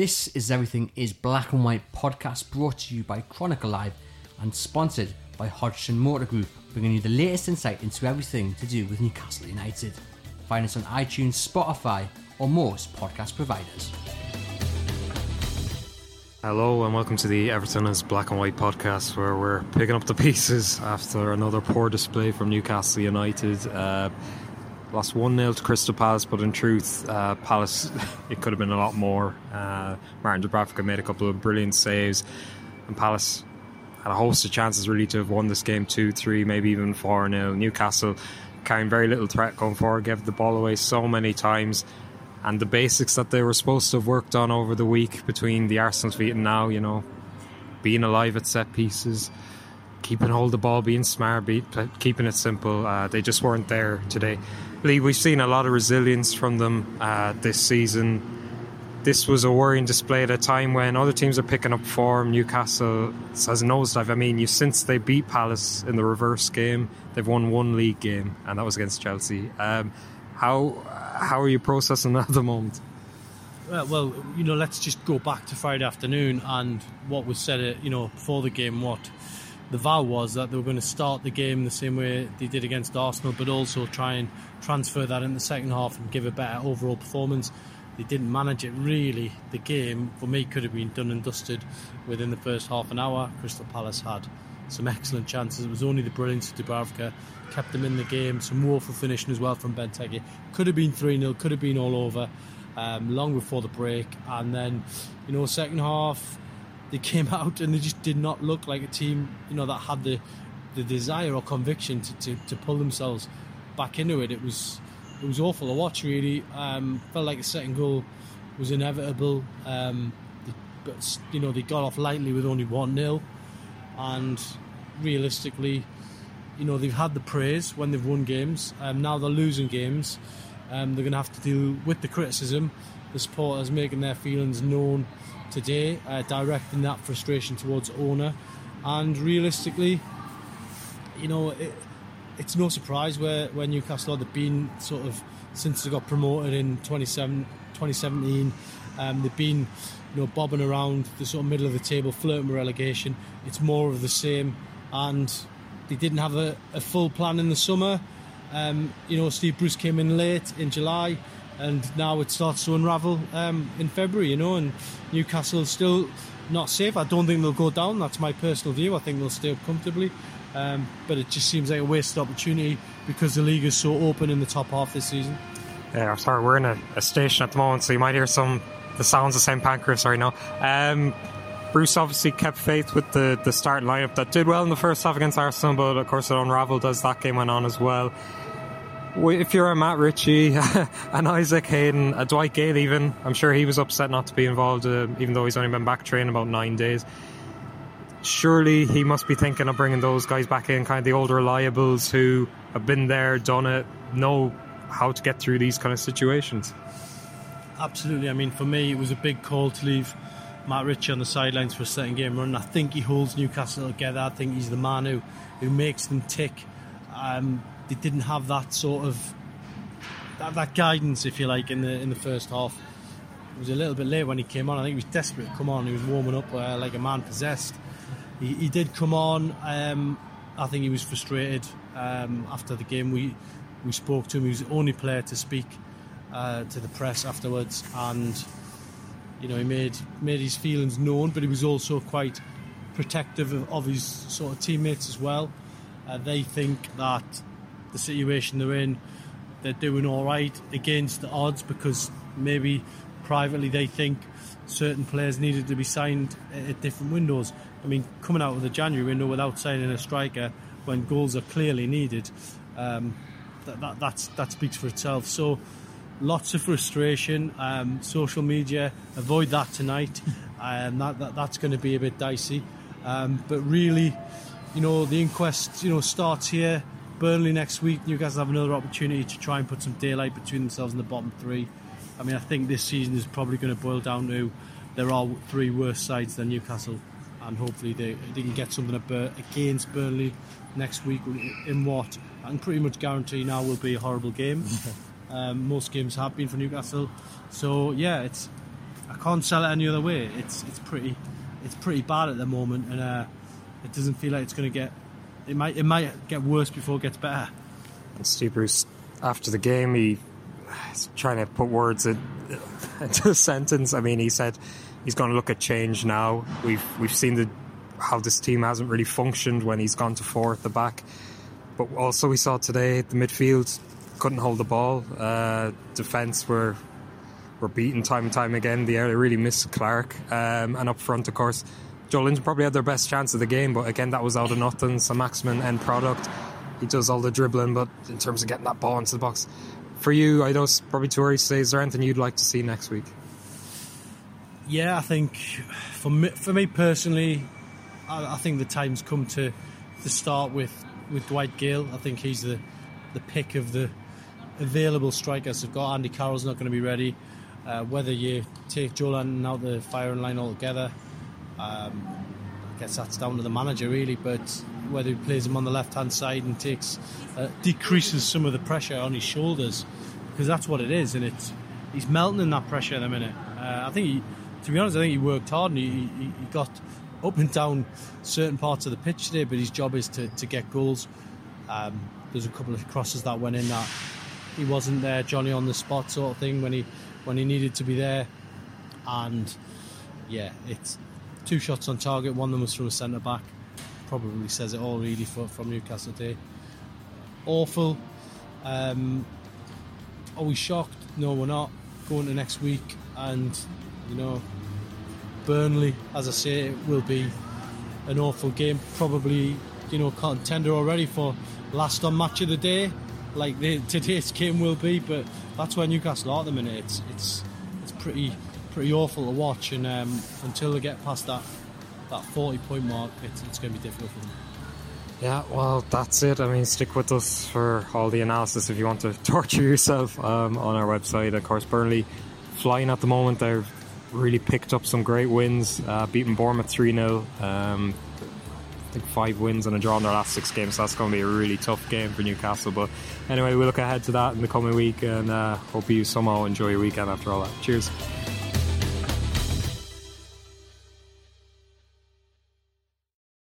This is Everything is Black and White podcast brought to you by Chronicle Live and sponsored by Hodgson Motor Group, bringing you the latest insight into everything to do with Newcastle United. Find us on iTunes, Spotify, or most podcast providers. Hello and welcome to the Everything is Black and White podcast, where we're picking up the pieces after another poor display from Newcastle United. Uh, lost 1 0 to Crystal Palace, but in truth, uh, Palace, it could have been a lot more. Uh, Martin Dubravka made a couple of brilliant saves, and Palace had a host of chances really to have won this game 2 3, maybe even 4 0. Newcastle carrying very little threat going forward, gave the ball away so many times and the basics that they were supposed to have worked on over the week between the Arsenal feet and now, you know, being alive at set pieces, keeping hold of the ball, being smart, be, keeping it simple. Uh, they just weren't there today. Lee, we've seen a lot of resilience from them uh, this season. This was a worrying display at a time when other teams are picking up form. Newcastle has nosedive. I mean, you since they beat Palace in the reverse game, they've won one league game, and that was against Chelsea. Um, how how are you processing that at the moment? Uh, well, you know, let's just go back to Friday afternoon and what was said, uh, you know, before the game. What the vow was that they were going to start the game the same way they did against Arsenal, but also try and transfer that in the second half and give a better overall performance. They didn't manage it really. The game, for me, could have been done and dusted within the first half an hour. Crystal Palace had some excellent chances. It was only the brilliance of Dubravka kept them in the game. Some woeful finishing as well from Benteke. Could have been 3 0, could have been all over um, long before the break. And then, you know, second half, they came out and they just did not look like a team, you know, that had the, the desire or conviction to, to, to pull themselves back into it. It was it was awful to watch, really. Um, felt like the second goal was inevitable. Um, they, but, you know, they got off lightly with only 1 0. And realistically, you know they've had the praise when they've won games. Um, now they're losing games. Um, they're going to have to deal with the criticism. The supporters making their feelings known today, uh, directing that frustration towards owner, and realistically, you know, it, it's no surprise where, where Newcastle have been sort of since they got promoted in 2017. Um, they've been, you know, bobbing around the sort of middle of the table, flirting with relegation. It's more of the same, and they didn't have a, a full plan in the summer. Um, you know, Steve Bruce came in late in July, and now it starts to unravel um, in February. You know, and Newcastle still not safe. I don't think they'll go down. That's my personal view. I think they'll stay up comfortably. Um, but it just seems like a wasted opportunity because the league is so open in the top half this season. Yeah, sorry, we're in a, a station at the moment, so you might hear some the sounds of St Pancras right now. Um, Bruce obviously kept faith with the, the starting lineup that did well in the first half against Arsenal, but of course it unravelled as that game went on as well. If you're a Matt Ritchie, an Isaac Hayden, a Dwight Gayle, even, I'm sure he was upset not to be involved, uh, even though he's only been back training about nine days. Surely he must be thinking of bringing those guys back in, kind of the older reliables who have been there, done it, know how to get through these kind of situations. Absolutely. I mean, for me, it was a big call to leave Matt Ritchie on the sidelines for a second game run. I think he holds Newcastle together. I think he's the man who, who makes them tick. Um, they didn't have that sort of that, that, guidance, if you like, in the in the first half. It was a little bit late when he came on. I think he was desperate to come on. He was warming up uh, like a man possessed. He, he did come on. Um, I think he was frustrated um, after the game. We we spoke to him. He was the only player to speak uh, to the press afterwards, and you know, he made made his feelings known, but he was also quite protective of, of his sort of teammates as well. Uh, they think that the situation they're in, they're doing all right against the odds because maybe privately they think certain players needed to be signed at different windows. I mean, coming out of the January window without signing a striker when goals are clearly needed, um, that, that, that speaks for itself. So lots of frustration. Um, social media, avoid that tonight. Um, that, that, that's going to be a bit dicey. Um, but really, you know, the inquest, you know, starts here. Burnley next week. Newcastle have another opportunity to try and put some daylight between themselves and the bottom three. I mean, I think this season is probably going to boil down to there are three worse sides than Newcastle, and hopefully they, they can get something against Burnley next week in what I can pretty much guarantee now will be a horrible game. Um, most games have been for Newcastle. So yeah, it's I can't sell it any other way. It's it's pretty it's pretty bad at the moment, and uh, it doesn't feel like it's going to get. It might it might get worse before it gets better. And Steve Bruce, after the game, he he's trying to put words in, into a sentence. I mean, he said he's going to look at change now. We've we've seen the how this team hasn't really functioned when he's gone to four at the back. But also we saw today the midfield couldn't hold the ball. Uh, defence were were beaten time and time again. They really missed Clark. Um, and up front, of course, Joelinton probably had their best chance of the game, but again, that was out of nothing. So Maximin end product. He does all the dribbling, but in terms of getting that ball into the box, for you, I know it's probably too early to say. Is there anything you'd like to see next week? Yeah, I think for me, for me personally, I, I think the time's come to to start with with Dwight Gayle. I think he's the the pick of the available strikers. They've got Andy Carroll's not going to be ready. Uh, whether you take Joelinton out the firing line altogether, um, I guess that's down to the manager really. But whether he plays him on the left hand side and takes uh, decreases some of the pressure on his shoulders, because that's what it is, and it's he's melting in that pressure in a minute. Uh, I think, he, to be honest, I think he worked hard and he, he, he got up and down certain parts of the pitch today, but his job is to, to get goals. Um, there's a couple of crosses that went in that he wasn't there, Johnny on the spot sort of thing when he when he needed to be there. And yeah, it's two shots on target. One of them was from a centre back. Probably says it all really for, from Newcastle today. Awful. Um, are we shocked? No, we're not. Going to next week, and you know, Burnley, as I say, it will be an awful game. Probably, you know, contender already for last on match of the day, like today's game will be. But that's where Newcastle are at the minute. It's it's it's pretty pretty awful to watch, and um, until they get past that that 40 point mark, it's, it's going to be difficult for them. Yeah, well, that's it. I mean, stick with us for all the analysis if you want to torture yourself um, on our website. Of course, Burnley flying at the moment. They've really picked up some great wins, uh, beating Bournemouth 3 0. Um, I think five wins and a draw in their last six games. So that's going to be a really tough game for Newcastle. But anyway, we look ahead to that in the coming week and uh, hope you somehow enjoy your weekend after all that. Cheers.